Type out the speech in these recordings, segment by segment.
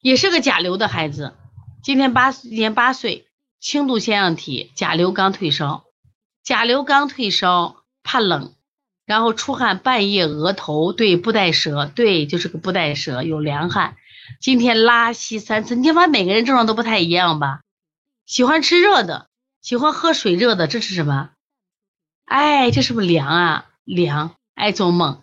也是个甲流的孩子，今年八今年八岁，轻度腺样体，甲流刚退烧，甲流刚退烧，怕冷，然后出汗，半夜额头对不带舌，对就是个不带舌，有凉汗，今天拉稀三次，你发现每个人症状都不太一样吧？喜欢吃热的，喜欢喝水热的，这是什么？哎，这是不是凉啊？凉，爱做梦，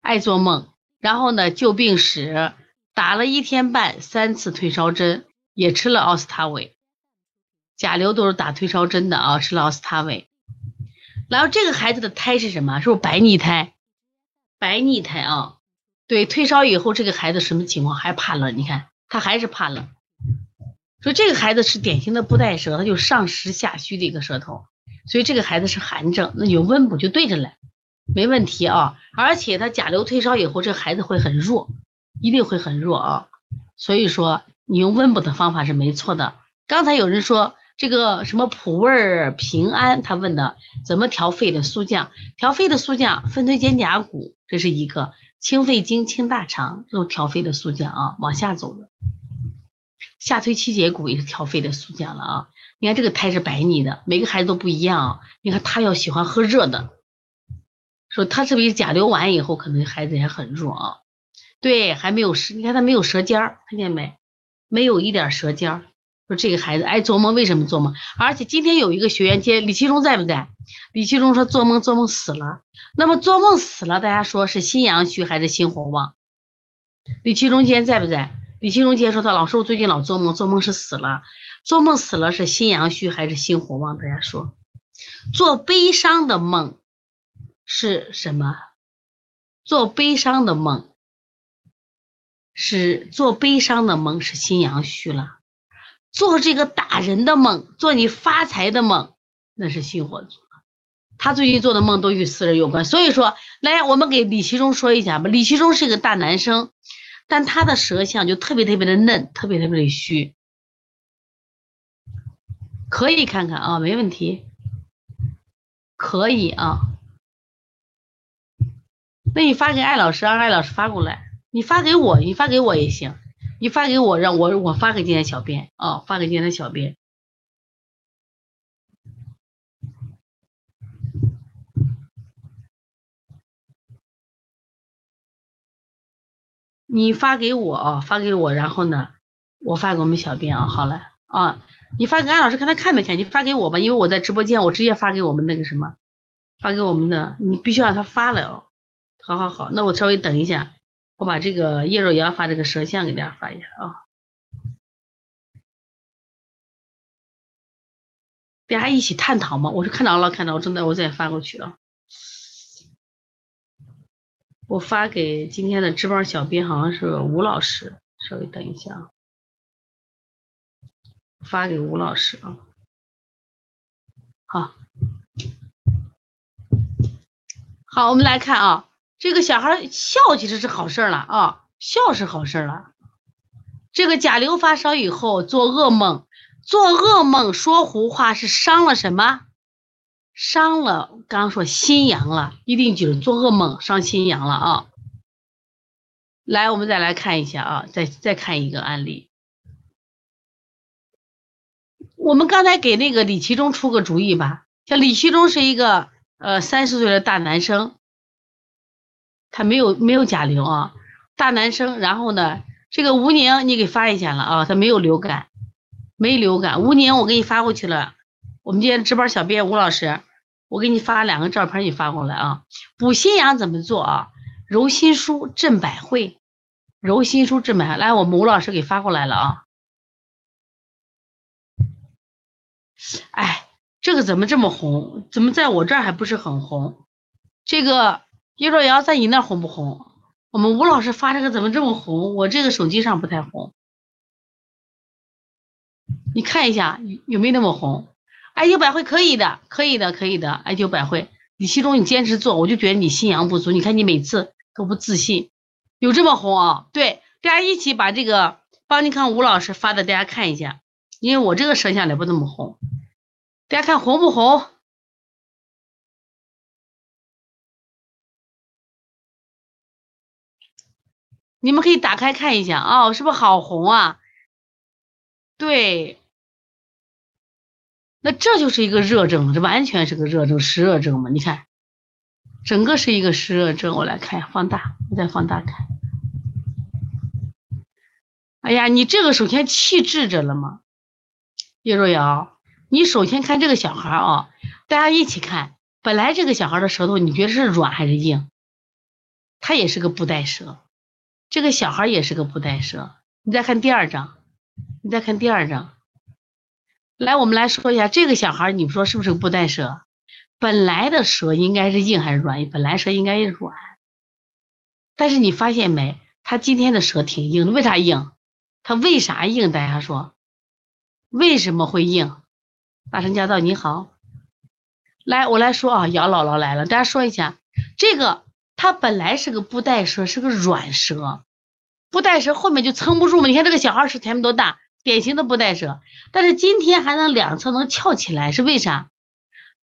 爱做梦。然后呢，旧病史，打了一天半，三次退烧针，也吃了奥司他韦。甲流都是打退烧针的啊，吃了奥司他韦。然后这个孩子的胎是什么？是不是白腻胎？白腻胎啊，对，退烧以后这个孩子什么情况？还怕冷？你看他还是怕冷。说这个孩子是典型的不带舌，他就上实下虚的一个舌头，所以这个孩子是寒症，那有温补就对着来。没问题啊，而且他甲流退烧以后，这孩子会很弱，一定会很弱啊。所以说你用温补的方法是没错的。刚才有人说这个什么普味平安，他问的怎么调肺的速降？调肺的速降，分推肩胛骨，这是一个清肺经、清大肠，这种调肺的速降啊，往下走的。下推七节骨也是调肺的速降了啊。你看这个胎是白腻的，每个孩子都不一样啊。你看他要喜欢喝热的。说他是不是甲流完以后，可能孩子也很弱啊？对，还没有舌，你看他没有舌尖儿，看见没？没有一点舌尖儿。说这个孩子爱做梦，为什么做梦？而且今天有一个学员接李其中在不在？李其中说做梦做梦死了。那么做梦死了，大家说是心阳虚还是心火旺？李其中今天在不在？李其中今天说他老师，我最近老做梦，做梦是死了。做梦死了是心阳虚还是心火旺？大家说，做悲伤的梦。是什么？做悲伤的梦，是做悲伤的梦，是心阳虚了；做这个打人的梦，做你发财的梦，那是心火足。他最近做的梦都与私人有关，所以说，来，我们给李其中说一下吧。李其中是一个大男生，但他的舌象就特别特别的嫩，特别特别的虚，可以看看啊，没问题，可以啊。那你发给艾老师，让艾老师发过来。你发给我，你发给我也行。你发给我，让我我发给今天小编啊，发给今天的小编。你发给我啊，发给我，然后呢，我发给我们小编啊。好了啊，你发给安老师看他看没看？你发给我吧，因为我在直播间，我直接发给我们那个什么，发给我们的，你必须让他发了哦。好好好，那我稍微等一下，我把这个叶若瑶发这个舌像给大家发一下啊，大家一起探讨嘛。我是看到了，看到我正在我再发过去啊。我发给今天的值班小编，好像是吴老师，稍微等一下啊，发给吴老师啊，好，好，我们来看啊。这个小孩笑其实是好事了啊，笑是好事了。这个甲流发烧以后做噩梦，做噩梦说胡话是伤了什么？伤了，刚刚说心阳了，一定就是做噩梦伤心阳了啊。来，我们再来看一下啊，再再看一个案例。我们刚才给那个李其中出个主意吧，像李其中是一个呃三十岁的大男生。他没有没有甲流啊，大男生。然后呢，这个吴宁你给发一下了啊，他没有流感，没流感。吴宁我给你发过去了，我们今天值班小编吴老师，我给你发两个照片，你发过来啊。补心阳怎么做啊？揉心舒镇百会，揉心舒镇百。来，我们吴老师给发过来了啊。哎，这个怎么这么红？怎么在我这儿还不是很红？这个。叶若瑶在你那红不红？我们吴老师发这个怎么这么红？我这个手机上不太红，你看一下有没有那么红？艾灸百会可以的，可以的，可以的。艾灸百会，李其中你坚持做，我就觉得你心阳不足。你看你每次都不自信，有这么红啊？对，大家一起把这个帮你看吴老师发的，大家看一下，因为我这个摄像里不怎么红，大家看红不红？你们可以打开看一下哦，是不是好红啊？对，那这就是一个热症，这完全是个热症，湿热症嘛？你看，整个是一个湿热症。我来看，放大，我再放大看。哎呀，你这个首先气滞着了吗？叶若瑶，你首先看这个小孩啊，大家一起看。本来这个小孩的舌头，你觉得是软还是硬？他也是个布袋舌，这个小孩也是个布袋蛇。你再看第二张，你再看第二张。来，我们来说一下这个小孩，你们说是不是个布袋蛇？本来的蛇应该是硬还是软？本来蛇应该是软，但是你发现没？他今天的蛇挺硬的，为啥硬？他为啥硬？大家说，为什么会硬？大声驾到，你好，来，我来说啊，姚姥姥来了，大家说一下，这个他本来是个布袋舌，是个软舌，布袋舌后面就撑不住嘛。你看这个小孩舌前面多大，典型的布袋舌，但是今天还能两侧能翘起来，是为啥？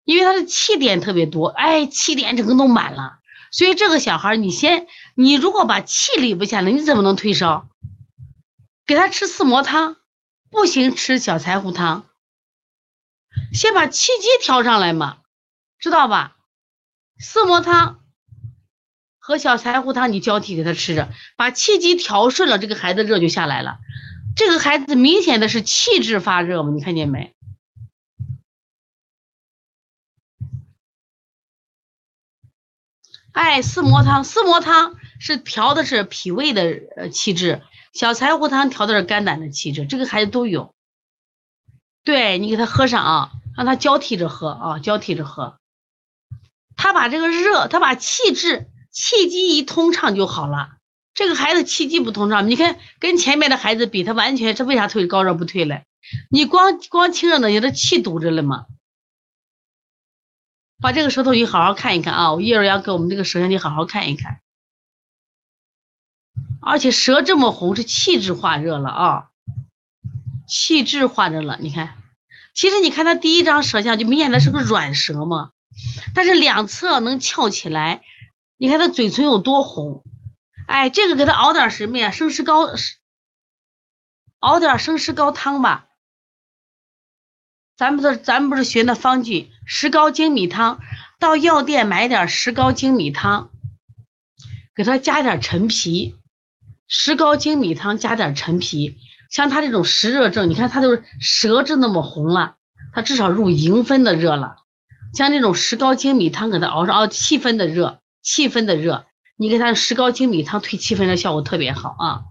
因为他的气点特别多，哎，气点整个都满了，所以这个小孩，你先，你如果把气理不下来，你怎么能退烧？给他吃四磨汤，不行吃小柴胡汤，先把气机调上来嘛，知道吧？四磨汤和小柴胡汤你交替给他吃着，把气机调顺了，这个孩子热就下来了。这个孩子明显的是气滞发热嘛，你看见没？哎，四磨汤，四磨汤是调的是脾胃的呃气滞。小柴胡汤调的是肝胆的气滞，这个孩子都有。对你给他喝上啊，让他交替着喝啊，交替着喝。他把这个热，他把气滞、气机一通畅就好了。这个孩子气机不通畅，你看跟前面的孩子比，他完全是为啥退高热不退嘞？你光光清热呢，你的气堵着了吗？把这个舌头你好好看一看啊，我叶若阳给我们这个舌象你好好看一看。而且舌这么红是气滞化热了啊，气滞化热了。你看，其实你看他第一张舌象就明显的是个软舌嘛，但是两侧能翘起来。你看他嘴唇有多红，哎，这个给他熬点什么呀？生石膏，熬点生石膏汤吧。咱不是咱们不是学那方剂石膏精米汤，到药店买点石膏精米汤，给他加点陈皮。石膏精米汤加点陈皮，像他这种湿热症，你看他都是舌质那么红了，他至少入迎分的热了。像这种石膏精米汤给他熬上，熬，气分的热，七分的热，你给他石膏精米汤退七分的效果特别好啊。